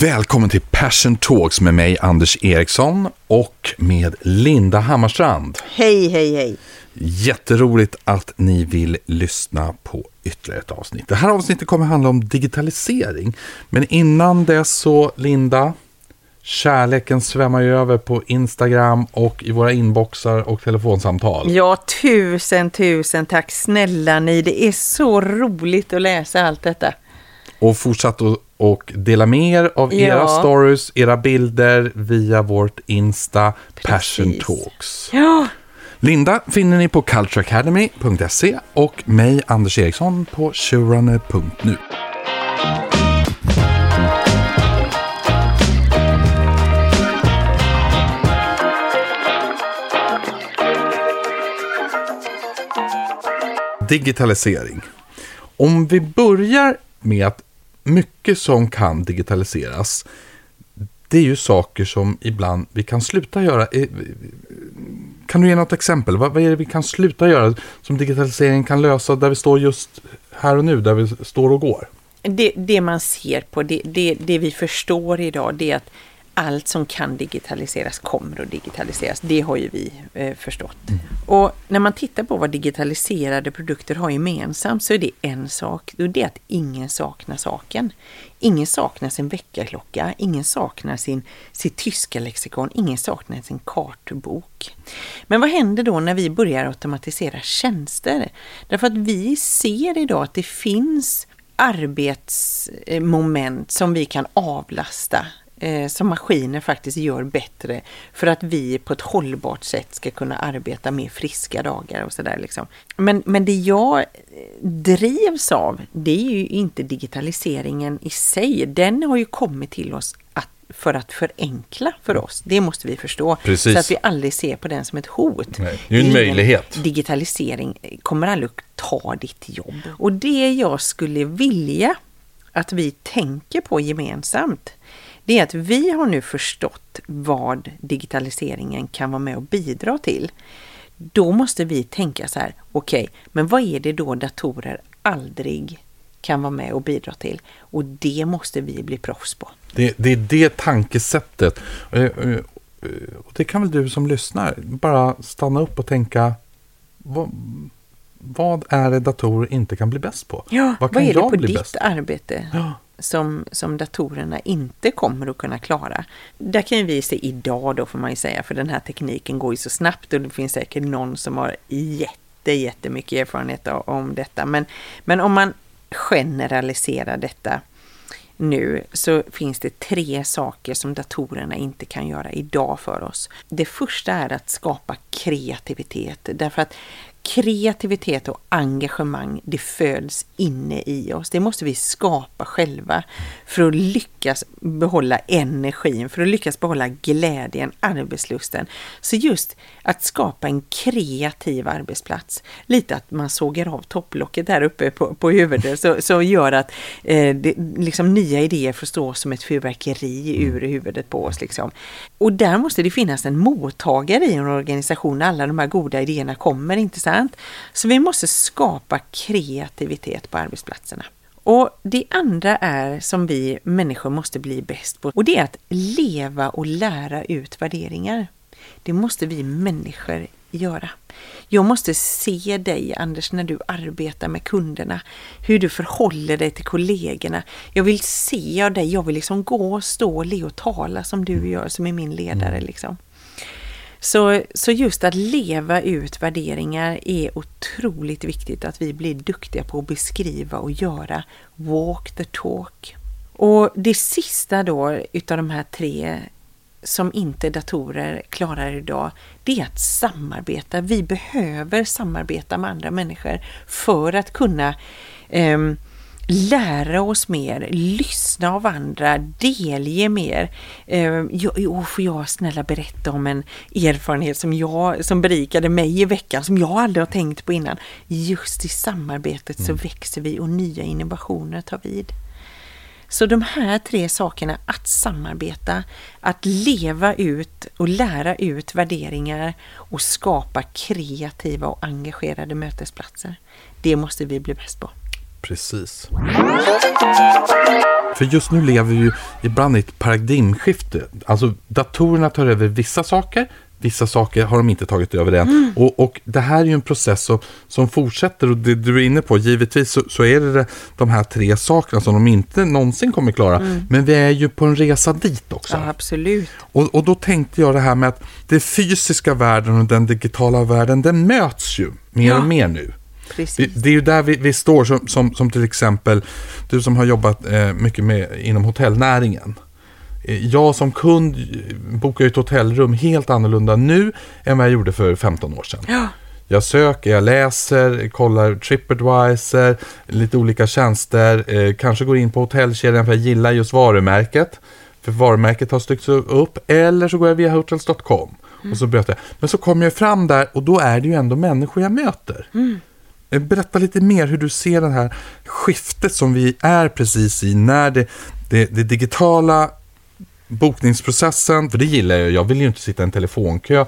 Välkommen till Passion Talks med mig Anders Eriksson och med Linda Hammarstrand. Hej, hej, hej. Jätteroligt att ni vill lyssna på ytterligare ett avsnitt. Det här avsnittet kommer handla om digitalisering. Men innan dess så, Linda, kärleken svämmar ju över på Instagram och i våra inboxar och telefonsamtal. Ja, tusen, tusen tack snälla ni. Det är så roligt att läsa allt detta. Och fortsatt att och dela med er av era Ja. stories, era bilder via vårt Insta Passion Precis. Talks. Ja, Linda finner ni på cultureacademy.se och mig, Anders Eriksson, på showrunner.nu. Digitalisering. Om vi börjar med att mycket som kan digitaliseras, det är ju saker som ibland vi kan sluta göra. Eh, kan du ge något exempel? Vad, vad är det vi kan sluta göra som digitaliseringen kan lösa där vi står just här och nu, där vi står och går? det, det man ser på, det, det, det vi förstår idag, det är att allt som kan digitaliseras kommer att digitaliseras. Det har ju vi eh, förstått. Och när man tittar på vad digitaliserade produkter har gemensamt så är det en sak, och det är att ingen saknar saken. Ingen saknar sin väckarklocka, ingen saknar sin, sitt tyska lexikon, ingen saknar sin kartbok. Men vad händer då när vi börjar automatisera tjänster? Därför att vi ser idag att det finns arbetsmoment som vi kan avlasta eh, som maskiner faktiskt gör bättre för att vi på ett hållbart sätt ska kunna arbeta med friska dagar och sådär. Liksom. Men, men det jag eh, drivs av, det är ju inte digitaliseringen i sig. Den har ju kommit till oss att, för att förenkla för oss. Det måste vi förstå. Precis. Så att vi aldrig ser på den som ett hot. Nej, det är ju en möjlighet. Digitalisering kommer aldrig att ta ditt jobb. Och det jag skulle vilja att vi tänker på gemensamt, det är att vi har nu förstått vad digitaliseringen kan vara med och bidra till. Då måste vi tänka så här, okej, men vad är det då datorer aldrig kan vara med och bidra till? Och det måste vi bli proffs på. Det, det är det tankesättet. Eh, eh, eh, och det kan väl du som lyssnar bara stanna upp och tänka vad, vad är det datorer inte kan bli bäst på? Ja, vad, kan är det på ditt arbete Ja. som, som datorerna inte kommer att kunna klara? Där kan ju vi se idag då får man ju säga, för den här tekniken går ju så snabbt och det finns säkert någon som har jätte, jättemycket erfarenhet om detta. Men, men om man generaliserar detta nu så finns det tre saker som datorerna inte kan göra idag för oss. Det första är att skapa kreativitet därför att kreativitet och engagemang, det föds inne i oss. Det måste vi skapa själva för att lyckas behålla energin, för att lyckas behålla glädjen, arbetslusten. Så just att skapa en kreativ arbetsplats, lite att man sågar av topplocket där uppe på, på huvudet, så, så gör att eh, det, liksom nya idéer får stå som ett fyrverkeri ur huvudet på oss. Liksom. Och där måste det finnas en mottagare i en organisation, alla de här goda idéerna kommer, inte sant? Så vi måste skapa kreativitet på arbetsplatserna. Och det andra är som vi människor måste bli bäst på och det är att leva och lära ut värderingar. Det måste vi människor göra. Jag måste se dig, Anders, när du arbetar med kunderna, hur du förhåller dig till kollegorna. Jag vill se dig, jag vill liksom gå, stå, le och tala som du gör, som är min ledare. Liksom. Så, så just att leva ut värderingar är otroligt viktigt att vi blir duktiga på att beskriva och göra walk the talk. Och det sista då utav de här tre som inte datorer klarar idag, det är att samarbeta. Vi behöver samarbeta med andra människor för att kunna eh, lära oss mer, lyssna av andra, delge mer. Eh, jag, får jag snälla berätta om en erfarenhet som, jag, som berikade mig i veckan, som jag aldrig har tänkt på innan. Just i samarbetet mm. så växer vi och nya innovationer tar vid. Så de här tre sakerna, att samarbeta, att leva ut och lära ut värderingar och skapa kreativa och engagerade mötesplatser. Det måste vi bli bäst på. Precis. För just nu lever vi ju ibland i ett paradigmskifte. Alltså datorerna tar över vissa saker, vissa saker har de inte tagit över än. Mm. Och, och, det här är ju en process som, som fortsätter och det du är inne på, givetvis så, så, är det de här tre sakerna som de inte någonsin kommer klara. Mm. Men vi är ju på en resa dit också. Ja, absolut. Och, och då tänkte jag det här med att den fysiska världen och den digitala världen, den möts ju mer ja. och mer nu. Precis. Det är ju där vi, vi står, som, som, som, till exempel du som har jobbat eh, mycket med inom hotellnäringen. Eh, jag som kund bokar ett hotellrum helt annorlunda nu än vad jag gjorde för 15 år sedan. Ja. Jag söker, jag läser, kollar Tripadvisor, lite olika tjänster, eh, kanske går in på hotellkedjan för jag gillar just varumärket. För varumärket har styckts upp. Eller så går jag via hotels.com. Mm. Och så jag. Men så kommer jag fram där och då är det ju ändå människor jag möter. Mm. Eh, berätta lite mer hur du ser det här skiftet som vi är precis i när det, det, det digitala bokningsprocessen, för det gillar jag, jag vill ju inte sitta i en telefonkö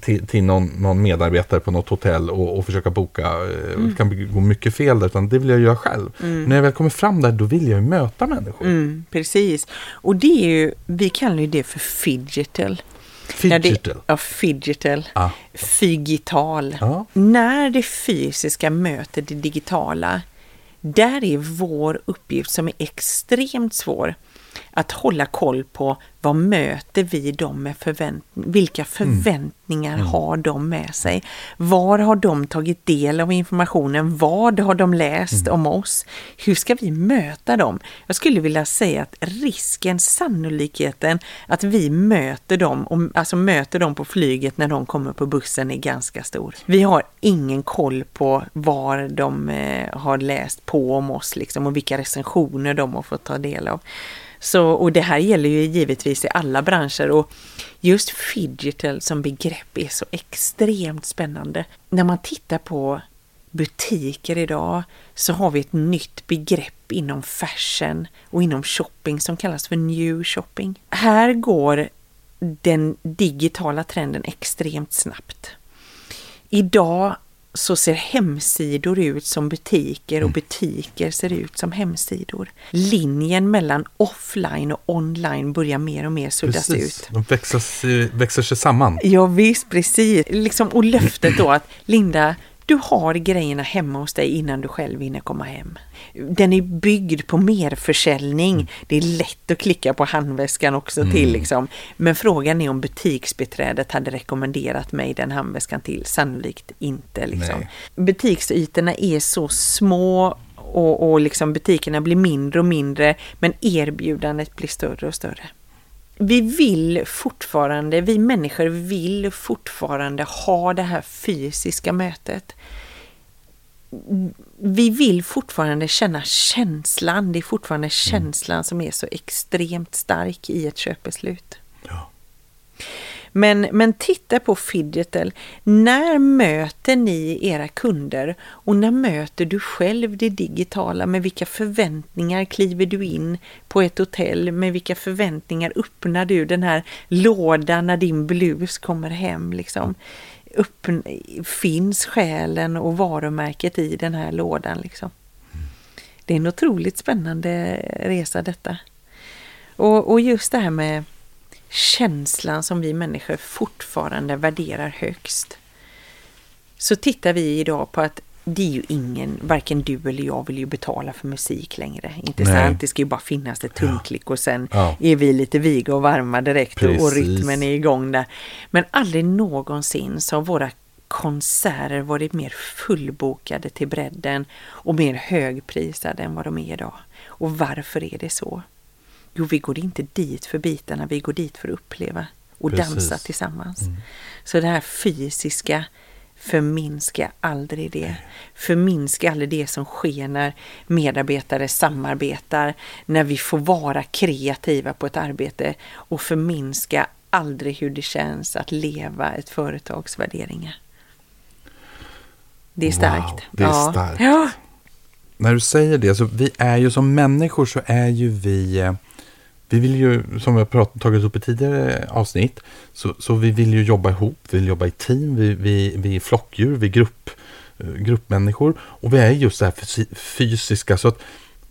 till, till, någon, någon, medarbetare på något hotell och, och försöka boka. Eh, mm. Det kan gå mycket fel där, utan det vill jag göra själv. Mm. När jag väl kommer fram där, då vill jag ju möta människor. Mm, precis, och det är ju, vi kallar ju det för fidgetal. Fidgetal? Det, ja, fidgetal. Ah. Figital. Ah. När det fysiska möter det digitala, där är vår uppgift som är extremt svår att hålla koll på vad möter vi dem med förvänt vilka mm. förväntningar mm. har de med sig? Var har de tagit del av informationen? Vad har de läst mm. om oss? Hur ska vi möta dem? Jag skulle vilja säga att risken, sannolikheten att vi möter dem, alltså möter dem på flyget när de kommer på bussen är ganska stor. Vi har ingen koll på var de eh, har läst på om oss liksom och vilka recensioner de har fått ta del av. Så, och det här gäller ju givetvis i alla branscher och just fidgetal som begrepp är så extremt spännande. När man tittar på butiker idag så har vi ett nytt begrepp inom fashion och inom shopping som kallas för new shopping. Här går den digitala trenden extremt snabbt. Idag så ser hemsidor ut som butiker och mm. butiker ser ut som hemsidor. Linjen mellan offline och online börjar mer och mer suddas precis. ut. De växer, växer sig samman. Ja visst, precis. Liksom, och löftet då att Linda, du har grejerna hemma hos dig innan du själv hinner komma hem. Den är byggd på merförsäljning. Mm. Det är lätt att klicka på handväskan också mm. till liksom. Men frågan är om butiksbiträdet hade rekommenderat mig den handväskan till. Sannolikt inte. Liksom. Butiksytorna är så små och, och liksom butikerna blir mindre och mindre men erbjudandet blir större och större. Vi vill fortfarande, vi människor vill fortfarande ha det här fysiska mötet. Vi vill fortfarande känna känslan, det är fortfarande känslan som är så extremt stark i ett köpbeslut. Ja. Men, men titta på Fidgetel. När möter ni era kunder och när möter du själv det digitala? Med vilka förväntningar kliver du in på ett hotell? Med vilka förväntningar öppnar du den här lådan när din blus kommer hem? Liksom? Öppn, finns själen och varumärket i den här lådan? Liksom? Det är en otroligt spännande resa detta. Och, och just det här med känslan som vi människor fortfarande värderar högst. Så tittar vi idag på att det är ju ingen, varken du eller jag vill ju betala för musik längre. Inte sant? Det ska ju bara finnas ett tumklick och sen Ja. är vi lite viga och varma direkt och, och Precis. rytmen är igång där. Men aldrig någonsin så har våra konserter varit mer fullbokade till bredden och mer högprisade än vad de är idag. Och varför är det så? Jo, vi går inte dit för bitarna, vi går dit för att uppleva och Precis. Mm. dansa tillsammans. Så det här fysiska, förminska aldrig det. Förminska aldrig det som sker när medarbetare samarbetar, när vi får vara kreativa på ett arbete och förminska aldrig hur det känns att leva ett företags värderingar. Det är Wow, starkt. det är ja. starkt. Ja. När du säger det, så vi är ju som människor så är ju vi, eh, vi vill ju, som vi har pratat, tagit upp i tidigare avsnitt, så, så vi vill ju jobba ihop, vi vill jobba i team, vi, vi, vi är flockdjur, vi är grupp, eh, gruppmänniskor och vi är just det här fysi- fysiska. Så att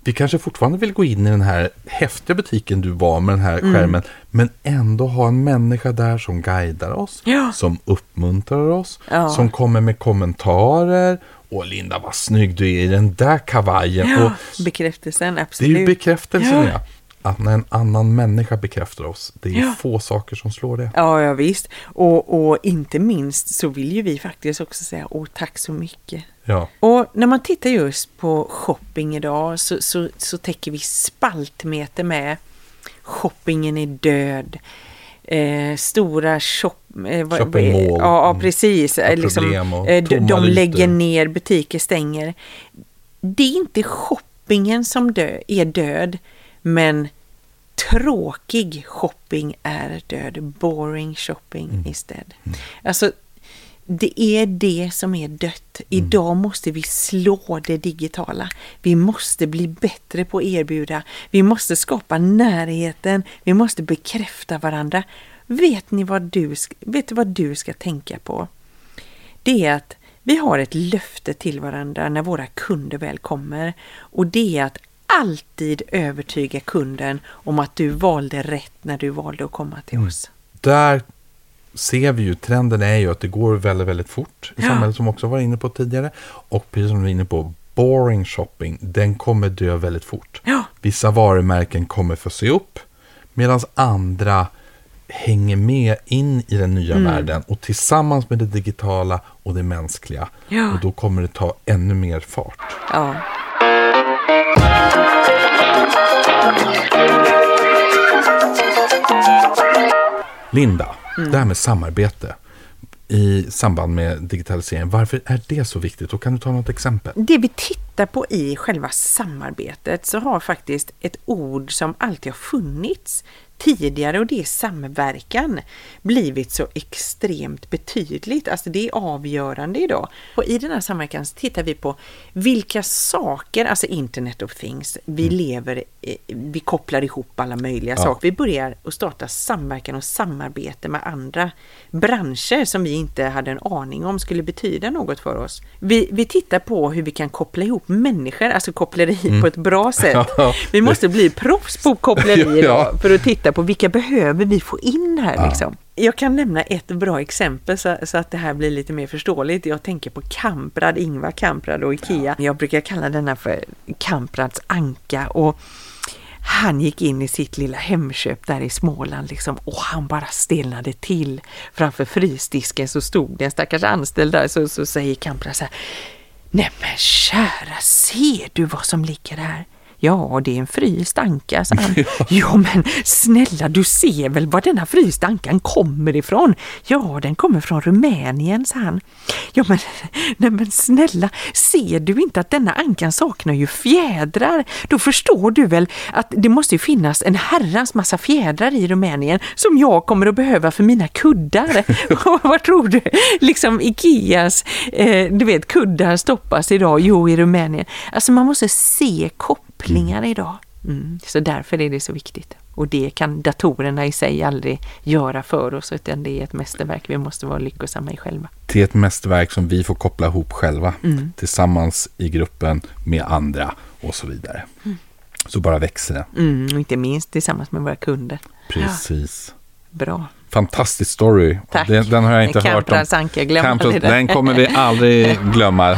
vi kanske fortfarande vill gå in i den här häftiga butiken du var med den här Mm. skärmen, men ändå ha en människa där som guidar oss, Ja. som uppmuntrar oss, Ja. som kommer med kommentarer. Åh Linda vad snygg du är i den där kavajen. Ja, Och bekräftelsen, det är absolut. ju bekräftelsen Ja. ja. Att när en annan människa bekräftar oss, det är Ja. få saker som slår det. Ja, ja visst. Och, och inte minst så vill ju vi faktiskt också säga åh tack så mycket. Ja, Och när man tittar just på shopping idag så, så, så täcker vi spaltmeter med shoppingen är död. Eh, stora shop, eh, vad- Shoppingmål. Ja, ja, Mm. precis. Ja, Eh, liksom, eh, de, de lägger ner, butiker stänger. Det är inte shoppingen som dö, är död, men tråkig shopping är död. Boring shopping Mm. dead. Alltså, det är det som är dött. Idag måste vi slå det digitala. Vi måste bli bättre på att erbjuda. Vi måste skapa närheten. Vi måste bekräfta varandra. Vet ni vad du, vet du vad du ska tänka på? Det är att vi har ett löfte till varandra när våra kunder väl kommer. Och det är att alltid övertyga kunden om att du valde rätt när du valde att komma till oss. där ser vi ju, trenden är ju att det går väldigt, väldigt fort i Ja. samhället som också var inne på tidigare. Och precis som du var inne på, boring shopping, den kommer dö väldigt fort. Ja. Vissa varumärken kommer få se upp, medan andra hänger med in i den nya Mm. världen och tillsammans med det digitala och det mänskliga. Ja. Och då kommer det ta ännu mer fart. Ja. Linda, Mm. det här med samarbete i samband med digitalisering, varför är det så viktigt? Och kan du ta något exempel? Det vi tittar på i själva samarbetet så har faktiskt ett ord som alltid har funnits tidigare och det är samverkan blivit så extremt betydligt. Alltså det är avgörande idag. Och i den här samverkan så tittar vi på vilka saker, alltså Internet of Things, vi lever, eh, vi kopplar ihop alla möjliga Ja. saker. Vi börjar att starta samverkan och samarbete med andra branscher som vi inte hade en aning om skulle betyda något för oss. Vi, vi tittar på hur vi kan koppla ihop människor, alltså koppleri på ett bra sätt. Mm. Vi måste bli proffs på koppleri idag för att titta på vilka behöver vi få in här liksom. Jag kan nämna ett bra exempel så, så att det här blir lite mer förståeligt. Jag tänker på Kamprad, Ingvar Kamprad och Ikea. Jag brukar kalla denna för Kamprads anka och han gick in i sitt lilla Hemköp där i Småland liksom och han bara stelnade till. Framför frysdisken så stod det en stackars anställd där så, så säger Kamprad så här Nej men kära, ser du vad som ligger här? Ja, det är en fryst anka, sa han. ja, men snälla, du ser väl var denna frysta ankan kommer ifrån? Ja, den kommer från Rumänien, sa han. Ja, men, nej, men snälla, ser du inte att denna ankan saknar ju fjädrar? Då förstår du väl att det måste ju finnas en herrans massa fjädrar i Rumänien som jag kommer att behöva för mina kuddar. Vad tror du? Liksom Ikeas, eh, du vet, kuddar stoppas idag, jo i Rumänien. Alltså man måste se kopplingar idag. Mm. Så därför är det så viktigt. Och det kan datorerna i sig aldrig göra för oss, utan det är ett mästerverk vi måste vara lyckosamma i själva. Det är ett mästerverk som vi får koppla ihop själva, mm. tillsammans i gruppen med andra och så vidare. Mm. Så bara växer det. Mm, inte minst tillsammans med våra kunder. Precis. Ja. Bra. Fantastisk story. Tack. Den, den har jag inte hört om. Anka, Campras, den kommer vi aldrig glömma.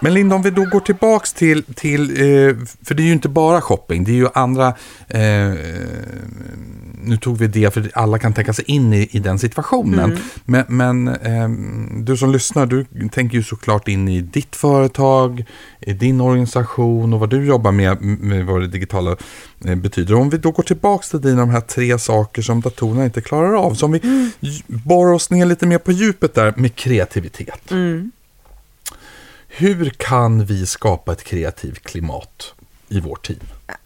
Men Linda, om vi då går tillbaks till, till eh, för det är ju inte bara shopping, det är ju andra, eh, nu tog vi det för alla kan tänka sig in i, i den situationen. Mm. Men, men eh, du som lyssnar, du tänker ju såklart in i ditt företag, i din organisation och vad du jobbar med, med vad det digitala eh, betyder. Om vi då går tillbaks till dina de här tre saker som datorerna inte klarar av, så om vi mm. borrar oss ner lite mer på djupet där med kreativitet. Mm. Hur kan vi skapa ett kreativt klimat i vårt team?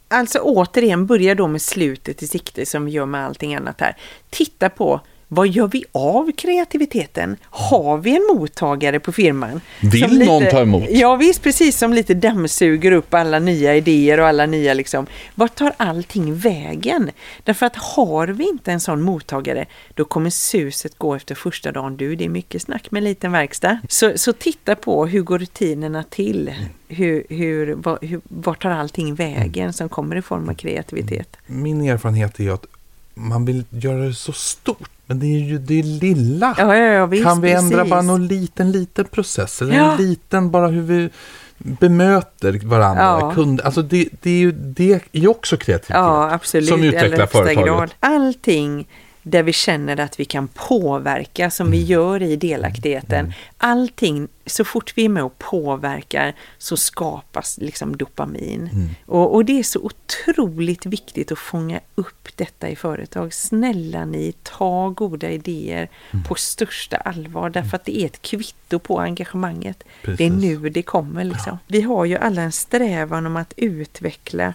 Alltså återigen, börja då med slutet i sikte som vi gör med allting annat här. Titta på vad gör vi av kreativiteten? Har vi en mottagare på firman? Vill lite, någon ta emot? Ja visst, precis som lite dammsuger upp alla nya idéer och alla nya liksom. Vart tar allting vägen? Därför att har vi inte en sån mottagare, då kommer suset gå efter första dagen. Du, det är mycket snack med en liten verkstad. Så, så titta på hur går rutinerna till? Hur, hur, var, hur, vart tar allting vägen som kommer i form av kreativitet? Min erfarenhet är att man vill göra det så stort. Men det är ju det lilla. Ja, ja, ja, visst, kan vi ändra precis. bara någon liten, liten process? Eller en liten, bara hur vi bemöter varandra, Ja. kunder. Alltså det, det är ju det är också kreativitet. Ja, absolut. Som utvecklar företaget. grad. Allting där vi känner att vi kan påverka som Mm. vi gör i delaktigheten. Allting, så fort vi är med och påverkar så skapas liksom dopamin. Mm. Och, och det är så otroligt viktigt att fånga upp detta i företag. Snälla ni, ta goda idéer Mm. på största allvar därför att det är ett kvitto på engagemanget. Det är Precis. nu det kommer liksom. Vi har ju alla en strävan om att utveckla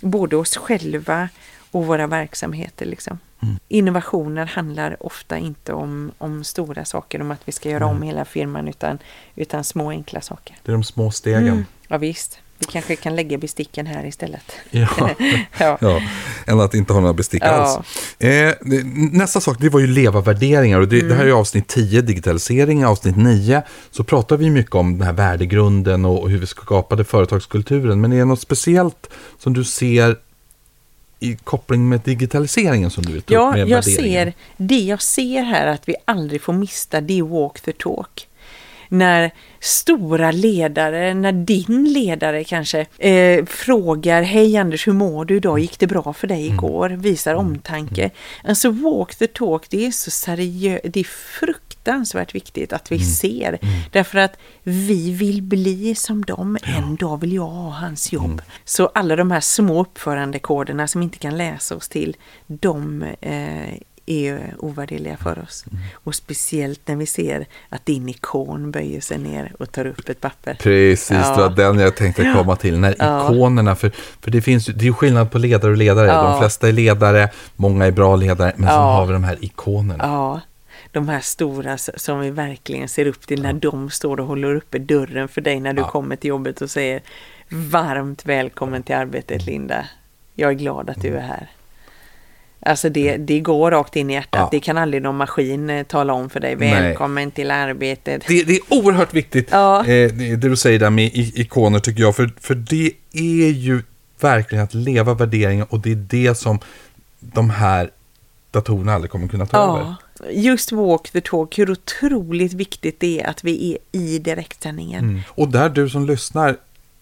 både oss själva och våra verksamheter. Liksom. Mm. Innovationer handlar ofta inte om, om stora saker, om att vi ska göra om hela firman, utan, utan små enkla saker. Det är de små stegen. Mm. Ja visst, vi kanske kan lägga besticken här istället. Ja. Ja. ja, än att inte ha några bestick Ja. alls. Eh, nästa sak, det var ju leva värderingar. Och det, det här är avsnitt 10, digitalisering. Avsnitt 9 så pratar vi mycket om den här värdegrunden och, och hur vi skapade företagskulturen. Men är det något speciellt som du ser i koppling med digitaliseringen som du upp Ja, med jag ser, det jag ser här att vi aldrig får mista, det är walk the talk. När stora ledare, när din ledare kanske eh, frågar Hej Anders, hur mår du idag? Gick det bra för dig Mm. igår? Visar omtanke. Alltså walk the talk, det är så seriöst, det är fruktansvärt viktigt att Mm. vi ser. Därför att vi vill bli som dem, en dag vill jag ha hans jobb. Mm. Så alla de här små uppförandekoderna som inte kan läsa oss till, de eh, är ovärderliga för oss. Mm. Och speciellt när vi ser att din ikon böjer sig ner och tar upp ett papper. Precis, Ja. det var den jag tänkte komma till. När Ja. ikonerna, för, för det finns det är ju skillnad på ledare och ledare. Ja. De flesta är ledare, många är bra ledare, men så Ja. har vi de här ikonerna. Ja, de här stora som vi verkligen ser upp till när de står och håller uppe dörren för dig när du Ja. kommer till jobbet och säger varmt välkommen till arbetet Linda. Jag är glad att du är här. Alltså det, det går rakt in i hjärtat. Ja. Det kan aldrig någon maskin eh, tala om för dig. Nej. Välkommen till arbetet. Det, det är oerhört viktigt, Ja. eh, det, det du säger där med ikoner tycker jag. För, för det är ju verkligen att leva värderingar och det är det som de här datorerna aldrig kommer kunna ta över. Just walk the talk, hur otroligt viktigt det är att vi är i direktsändningen. Mm. Och där du som lyssnar,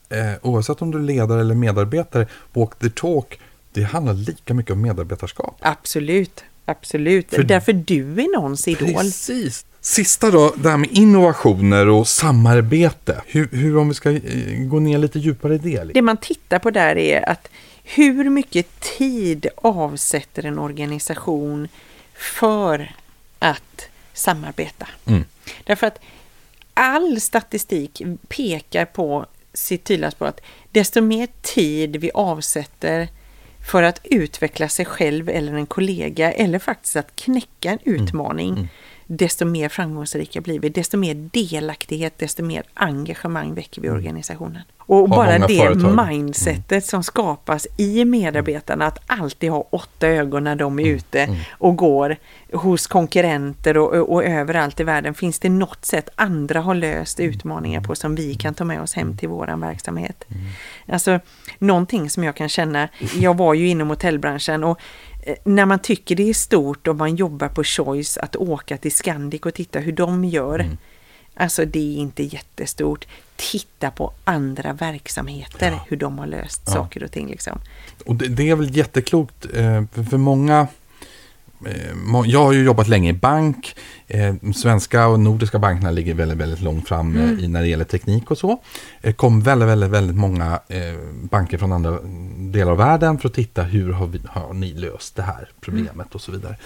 eh, oavsett om du är ledare eller medarbetare, walk the talk, det handlar lika mycket om medarbetarskap. Absolut, absolut. För- Därför du är någons idol. Precis. Sista då, det här med innovationer och samarbete. Hur, hur om vi ska eh, gå ner lite djupare i det? liksom? Det man tittar på där är att hur mycket tid avsätter en organisation för att samarbeta? Mm. Därför att all statistik pekar på sitt tydligast på att desto mer tid vi avsätter för att utveckla sig själv eller en kollega eller faktiskt att knäcka en Mm. utmaning, desto mer framgångsrika blir vi. Desto mer delaktighet, desto mer engagemang väcker vi i organisationen. Och bara det företag. Mm. mindsetet som skapas i medarbetarna att alltid ha åtta ögon när de är Mm. ute och går hos konkurrenter och, och, och överallt i världen. Finns det något sätt andra har löst utmaningar på som vi kan ta med oss hem till våran verksamhet? Alltså någonting som jag kan känna, jag var ju inom hotellbranschen och när man tycker det är stort och man jobbar på Choice att åka till Scandic och titta hur de gör. Alltså det är inte jättestort. Titta på andra verksamheter, hur de har löst saker och ting. Liksom. Och det, det är väl jätteklokt eh, för, många. Eh, jag har ju jobbat länge i bank. Eh, svenska och nordiska bankerna ligger väldigt, väldigt långt fram Mm. eh, i, när det gäller teknik och så. Det kom väldigt, väldigt, väldigt många eh, banker från andra delar av världen för att titta hur har, vi, har ni löst det här problemet Mm. och så vidare.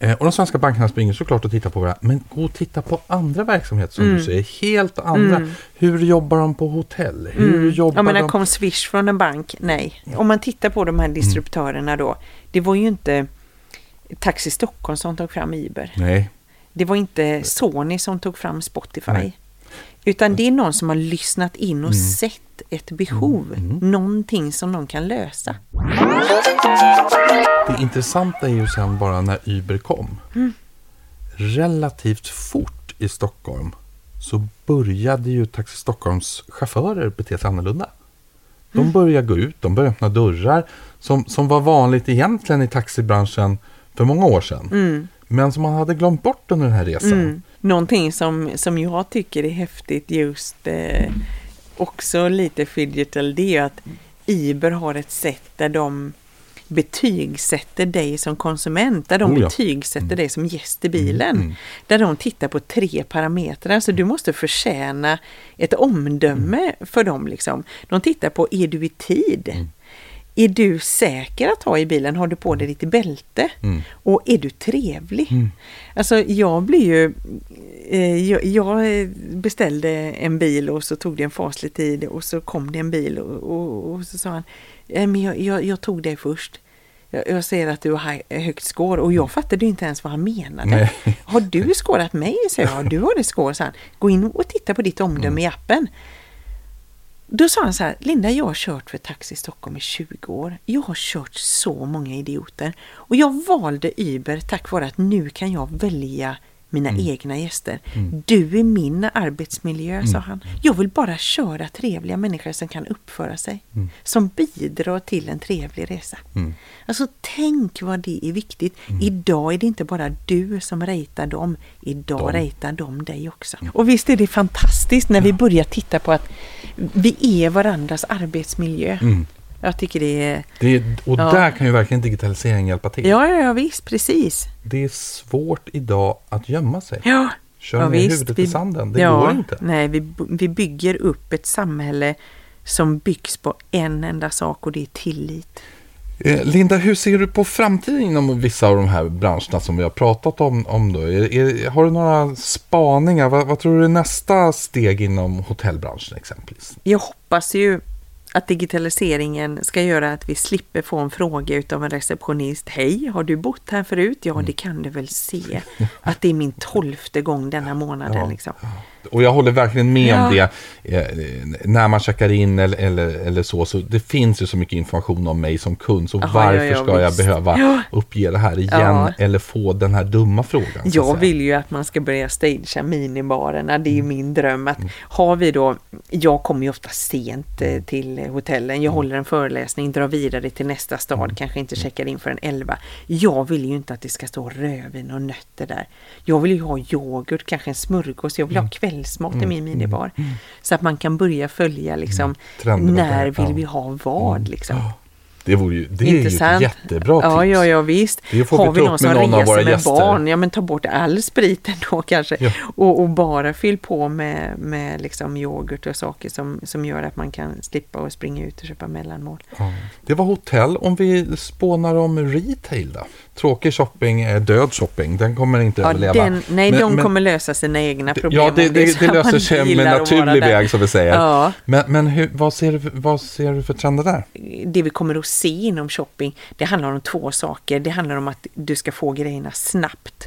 Eh, och de svenska bankerna springer såklart och tittar på våra, men gå och titta på andra verksamheter som Mm. du säger, helt andra. Hur jobbar de på hotell? Hur jobbar Jag menar, de? kom Swish från en bank? Nej. Om man tittar på de här distributörerna då. Det var ju inte Taxi Stockholm som tog fram Uber. Nej, Det var inte Sony som tog fram Spotify. Nej. Utan det är någon som har lyssnat in och Mm. sett ett behov. Någonting som de kan lösa. Det intressanta är ju sen bara när Uber kom. Relativt fort i Stockholm så började ju Taxi Stockholms chaufförer bete sig annorlunda. De började gå ut, de började öppna dörrar som, som var vanligt egentligen i taxibranschen för många år sedan. Men som man hade glömt bort under den här resan. Mm. Någonting som, som jag tycker är häftigt just eh, också lite Fidgetal, det är att Uber har ett sätt där de betygsätter dig som konsument, där de Oh ja. betygsätter dig som gäst i bilen. Där de tittar på tre parametrar, så du måste förtjäna ett omdöme för dem. Liksom. De tittar på, är du i tid? Är du säker att ha i bilen? Har du på dig ditt bälte? Och är du trevlig? Alltså jag blir ju... Eh, jag, jag beställde en bil och så tog det en faslig tid och så kom det en bil och, och, och så sa han "Eh, men jag, jag, jag tog dig först. Jag, ser att du har högt score och jag fattade ju inte ens vad han menade. Nej. Har du skårat mig? Så jag, du har det score, sa han. Gå in och titta på ditt omdöme i appen. Då sa han så här, Linda jag har kört för Taxi Stockholm i 20 år. Jag har kört så många idioter. Och jag valde Uber tack vare att nu kan jag välja mina egna gäster. Du är min arbetsmiljö, sa han. Jag vill bara köra trevliga människor som kan uppföra sig. Som bidrar till en trevlig resa. Alltså tänk vad det är viktigt. Idag är det inte bara du som ratear dem. Idag De. ratear de dig också. Och visst är det fantastiskt när vi börjar titta på att vi är varandras arbetsmiljö. Jag tycker det är... Det är, och Ja. där kan ju verkligen digitalisering hjälpa till. Ja, ja, ja visst, precis. Det är svårt idag att gömma sig. Ja, Kör ja, ner visst. huvudet Vi- i sanden. Det ja, går inte. Nej, vi, vi bygger upp ett samhälle som byggs på en enda sak och det är tillit. Eh, Linda, hur ser du på framtiden inom vissa av de här branscherna som vi har pratat om? om då? Är, är, har du några spaningar? Vad, vad tror du är nästa steg inom hotellbranschen exempelvis? Jag hoppas ju att digitaliseringen ska göra att vi slipper få en fråga utav en receptionist. Hej, har du bott här förut? Mm. Ja, det kan du väl se. Att det är min tolfte gång denna månaden. Liksom. Och jag håller verkligen med om Ja. det. Eh, när man checkar in eller, eller, eller så, så. Det finns ju så mycket information om mig som kund. Så Jaha, varför ja, ska jag visst. behöva uppge det här igen? Eller få den här dumma frågan? Jag vill ju att man ska börja stagea minibarerna. Det är ju min dröm att har vi då, jag kommer ju ofta sent eh, till hotellen. Jag håller en föreläsning, drar vidare till nästa stad, kanske inte checkar in förrän 11. Jag vill ju inte att det ska stå rödvin och nötter där. Jag vill ju ha yoghurt, kanske en smörgås. Jag vill ha kvällsmat i min minibar. Så att man kan börja följa liksom, Trenderna när vill ja. vi ha vad liksom. Det, vore ju, det är ju ett jättebra Ja, tips. ja, ja visst. Det får vi Har vi någon som någon reser med gäster. barn, ja men ta bort all spriten då kanske. Ja. Och, och bara fyll på med, med liksom yoghurt och saker som, som gör att man kan slippa att springa ut och köpa mellanmål. Ja. Det var hotell. Om vi spånar om retail då? Tråkig shopping är död shopping. Den kommer inte Ja, överleva. den, nej, Men- de men- kommer lösa sina egna problem. Ja, det, det, det löser sig med naturlig väg som vi säger. Ja. Men, men hur, vad, ser, du- vad ser du för trender där? det vi kommer att se inom shopping, det handlar om två saker. Det handlar om att du ska få grejerna snabbt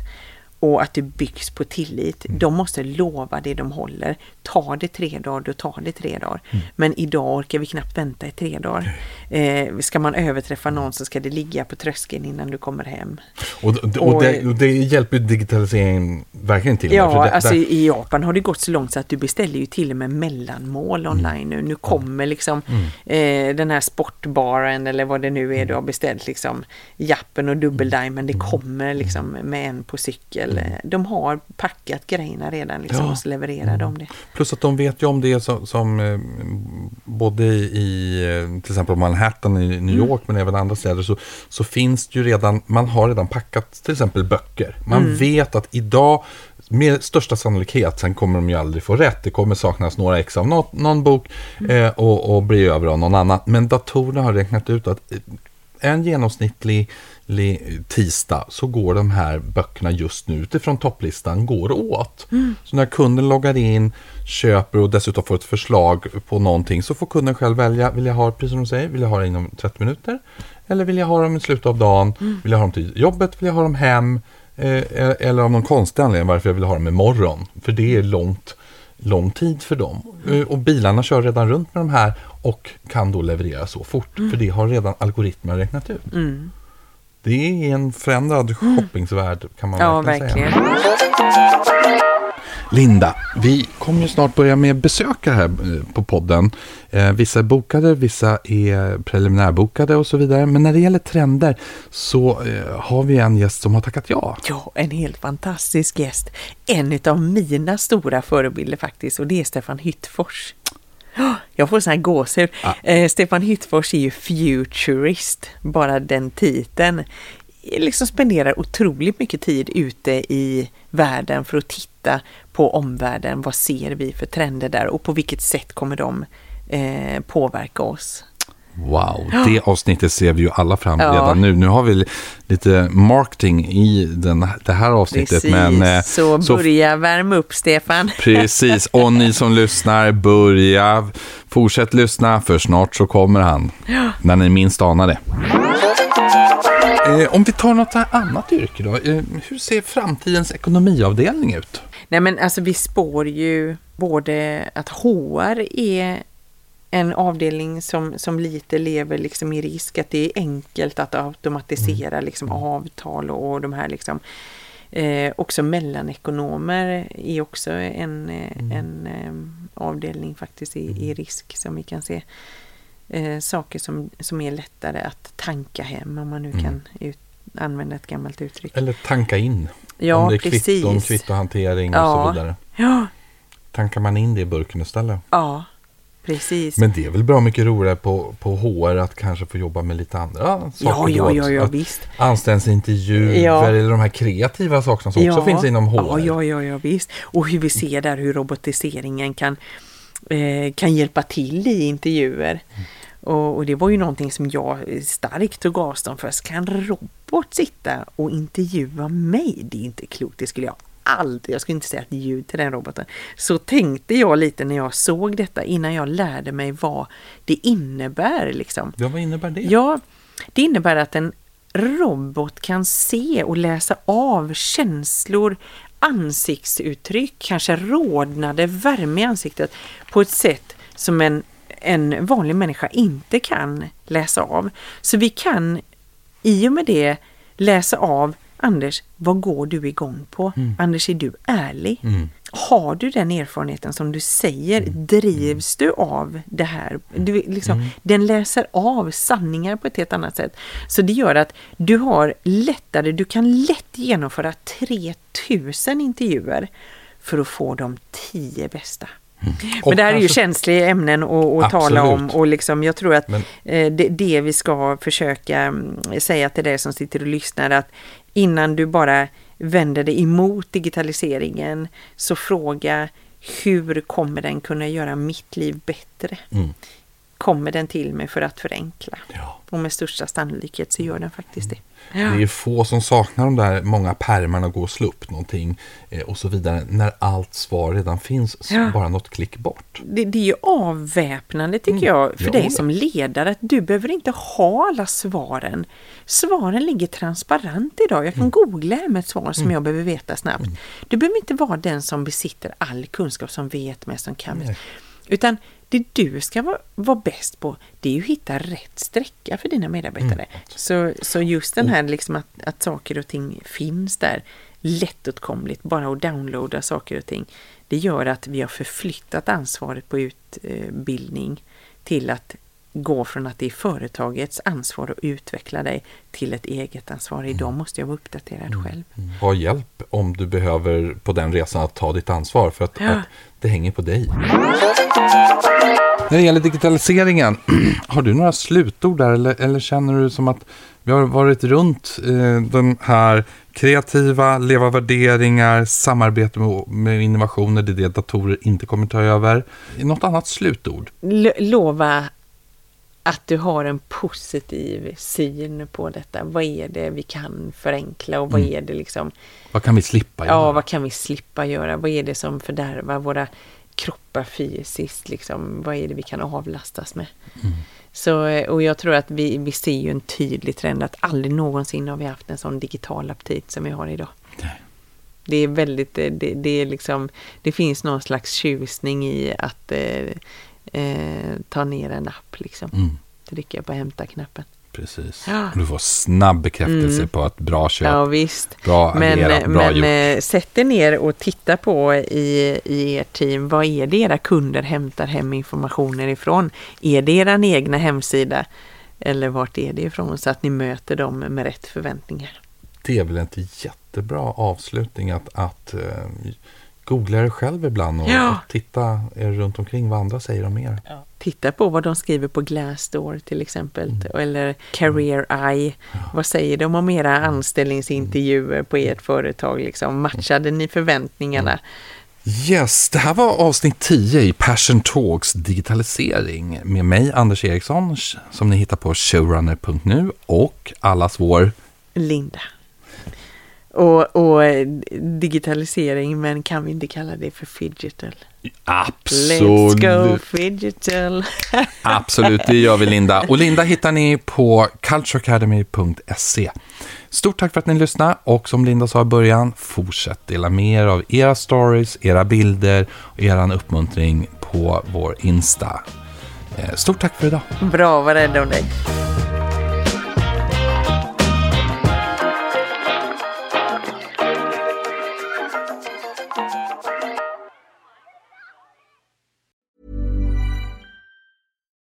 och att det byggs på tillit. De måste lova det de håller. Tar det tre dagar, då tar det tre dagar. Men idag orkar vi knappt vänta i tre dagar. Eh, ska man överträffa någon så ska det ligga på tröskeln innan du kommer hem. Och, och, och, Och- det, hjälper digitaliseringen verkligen till. Ja, det, alltså där- i Japan har det gått så långt så att du beställer ju till och med mellanmål online nu. Nu kommer liksom eh, den här sportbaren eller vad det nu är du har beställt liksom jappen och dubbeldiamond. Det kommer liksom med en på cykel. De har packat grejerna redan liksom Ja. och så levererar de det. Plus att de vet ju om det som, som eh, både i eh, till exempel Manhattan i New Mm. York men även andra städer så, så finns det ju redan, man har redan packat till exempel böcker. Man Mm. vet att idag med största sannolikhet, sen kommer de ju aldrig få rätt. Det kommer saknas några ex av något, någon bok Mm. eh, och, och bli över av någon annan. Men datorerna har räknat ut att eh, en genomsnittlig li- tisdag så går de här böckerna just nu utifrån topplistan går åt. Så när kunden loggar in, köper och dessutom får ett förslag på någonting så får kunden själv välja, vill jag ha det precis som de säger, vill jag ha det inom 30 minuter? Eller vill jag ha dem i slutet av dagen? Vill jag ha dem till jobbet? Vill jag ha dem hem? Eh, eller av någon konstig anledning varför jag vill ha dem imorgon. För det är långt, lång tid för dem. Eh, Och bilarna kör redan runt med de här och kan då leverera så fort. För det har redan algoritmer räknat ut. Det är en förändrad shoppingsvärld kan man Ja, verkligen, verkligen. säga. Linda, vi kommer ju snart börja med besökare här eh, på podden. Eh, vissa är bokade, vissa är preliminärbokade och så vidare. Men när det gäller trender så eh, har vi en gäst som har tackat ja. Ja, en helt fantastisk gäst. En av mina stora förebilder faktiskt och det är Stefan Hyttfors. Ja, Jag får sån här gåshud. Eh, Stefan Hyttfors är ju futurist, bara den titeln. Liksom spenderar otroligt mycket tid ute i världen för att titta på omvärlden. Vad ser vi för trender där och på vilket sätt kommer de eh, påverka oss? Wow, det avsnittet ser vi ju alla fram Ja. redan nu. Nu har vi lite marketing i den, det här avsnittet. Precis, Men, eh, så börja värma upp Stefan. Precis, och ni som lyssnar, börja, fortsätt lyssna för snart så kommer han. När ni minst anar det. Eh, om vi tar något annat yrke då. Eh, hur ser framtidens ekonomiavdelning ut? Nej men alltså vi spår ju både att HR är en avdelning som, som lite lever liksom i risk, att det är enkelt att automatisera liksom avtal och, och de här liksom eh, också mellanekonomer är också en, eh, en eh, avdelning faktiskt i, i risk som vi kan se. Eh, saker som, som är lättare att tanka hem om man nu kan ut, använda ett gammalt uttryck. Eller tanka in. Ja, om det är precis. kvitton, kvittohantering och Ja. så vidare. Ja, Tankar man in det i burken istället? ja precis. Men det är väl bra mycket roligare på, på HR att kanske få jobba med lite andra saker Ja, ja, ja, ja, Att visst. Anställningsintervjuer Ja. eller de här kreativa sakerna som också finns inom HR. Ja, ja, ja, ja, visst. Och hur vi ser där hur robotiseringen kan, eh, kan hjälpa till i intervjuer. Och, och det var ju någonting som jag starkt tog avstånd för. Ska en robot sitta och intervjua mig? Det är inte klokt, det skulle jag aldrig, jag skulle inte säga ett ljud till den roboten. Så tänkte jag lite när jag såg detta innan jag lärde mig vad det innebär. Liksom. Ja, vad innebär det? Ja, det innebär att en robot kan se och läsa av känslor, ansiktsuttryck, kanske rodnader, värme i ansiktet på ett sätt som en, en vanlig människa inte kan läsa av. Så vi kan i och med det läsa av Anders, vad går du igång på? Anders, är du ärlig? Har du den erfarenheten som du säger? Drivs du av det här? Du, liksom, Den läser av sanningar på ett helt annat sätt. Så det gör att du har lättare, du kan lätt genomföra 3000 intervjuer för att få de 10 bästa. Och Men det här är ju kanske- känsliga ämnen att, att tala om och liksom, jag tror att Men- eh, det, det vi ska försöka mm, säga till dig som sitter och lyssnar att innan du bara vänder dig emot digitaliseringen så fråga hur kommer den kunna göra mitt liv bättre? Mm. Kommer den till mig för att förenkla? Ja. Och med största sannolikhet så gör den faktiskt det. Det är få som saknar de där många pärmarna och gå och slå upp någonting eh, och så vidare. När allt svar redan finns, så Ja. bara något klick bort. Det, det är ju avväpnande tycker jag för Ja, dig ja. som ledare att du behöver inte ha alla svaren. Svaren ligger transparent idag. Jag kan googla hem ett svar som jag behöver veta snabbt. Du behöver inte vara den som besitter all kunskap, som vet mest, som kan mest. Utan det du ska vara, vara bäst på, det är ju att hitta rätt sträcka för dina medarbetare. Så, så just den här liksom att, att saker och ting finns där, lättåtkomligt, bara att downloada saker och ting. Det gör att vi har förflyttat ansvaret på utbildning till att gå från att det är företagets ansvar att utveckla dig till ett eget ansvar. Idag måste jag vara uppdaterad själv. Ha hjälp om du behöver på den resan att ta ditt ansvar för att, Ja. att det hänger på dig. När det gäller digitaliseringen, har du några slutord där eller, eller känner du som att vi har varit runt eh, den här kreativa, leva värderingar, samarbete med, med innovationer, det är det datorer inte kommer ta över. Något annat slutord? L- lova att du har en positiv syn på detta. Vad är det vi kan förenkla och vad är det liksom Vad kan vi slippa göra? Ja, vad kan vi slippa göra? Vad är det som fördärvar våra kroppar fysiskt? Liksom? Vad är det vi kan avlastas med? Så, eh, och jag tror att vi, vi ser ju en tydlig trend att aldrig någonsin har vi haft en sån digital aptit som vi har idag. Det är väldigt, eh, det, det är liksom, det finns någon slags tjusning i att eh, eh, ta ner en app liksom. Mm. Trycka på hämta-knappen. Precis. Ja. Du får snabb bekräftelse på att bra köp. Ja visst. Bra men agerat, bra men gjort. eh, sätt er ner och titta på i, i ert team. Vad är det era kunder hämtar hem informationer ifrån? Är det er egna hemsida? Eller vart är det ifrån? Så att ni möter dem med rätt förväntningar. Det är väl en jättebra avslutning att, att eh, googla er själv ibland och, Ja. och titta er runt omkring vad andra säger om er. Titta på vad de skriver på Glassdoor till exempel, Mm. eller Career Eye. Vad säger de om era anställningsintervjuer på ert företag? Liksom? Matchade ni förväntningarna? Yes, det här var avsnitt 10 i Passion Talks digitalisering med mig Anders Eriksson som ni hittar på showrunner.nu och allas vår Linda. Och, och eh, digitalisering, men kan vi inte kalla det för fidgetal? Let's go absolut, fidgetal! absolut, det gör vi Linda. Och Linda hittar ni på cultureacademy.se. Stort tack för att ni lyssnade och som Linda sa i början, fortsätt dela med er av era stories, era bilder och er uppmuntring på vår Insta. Eh, Stort tack för idag. Bra, var rädd om dig.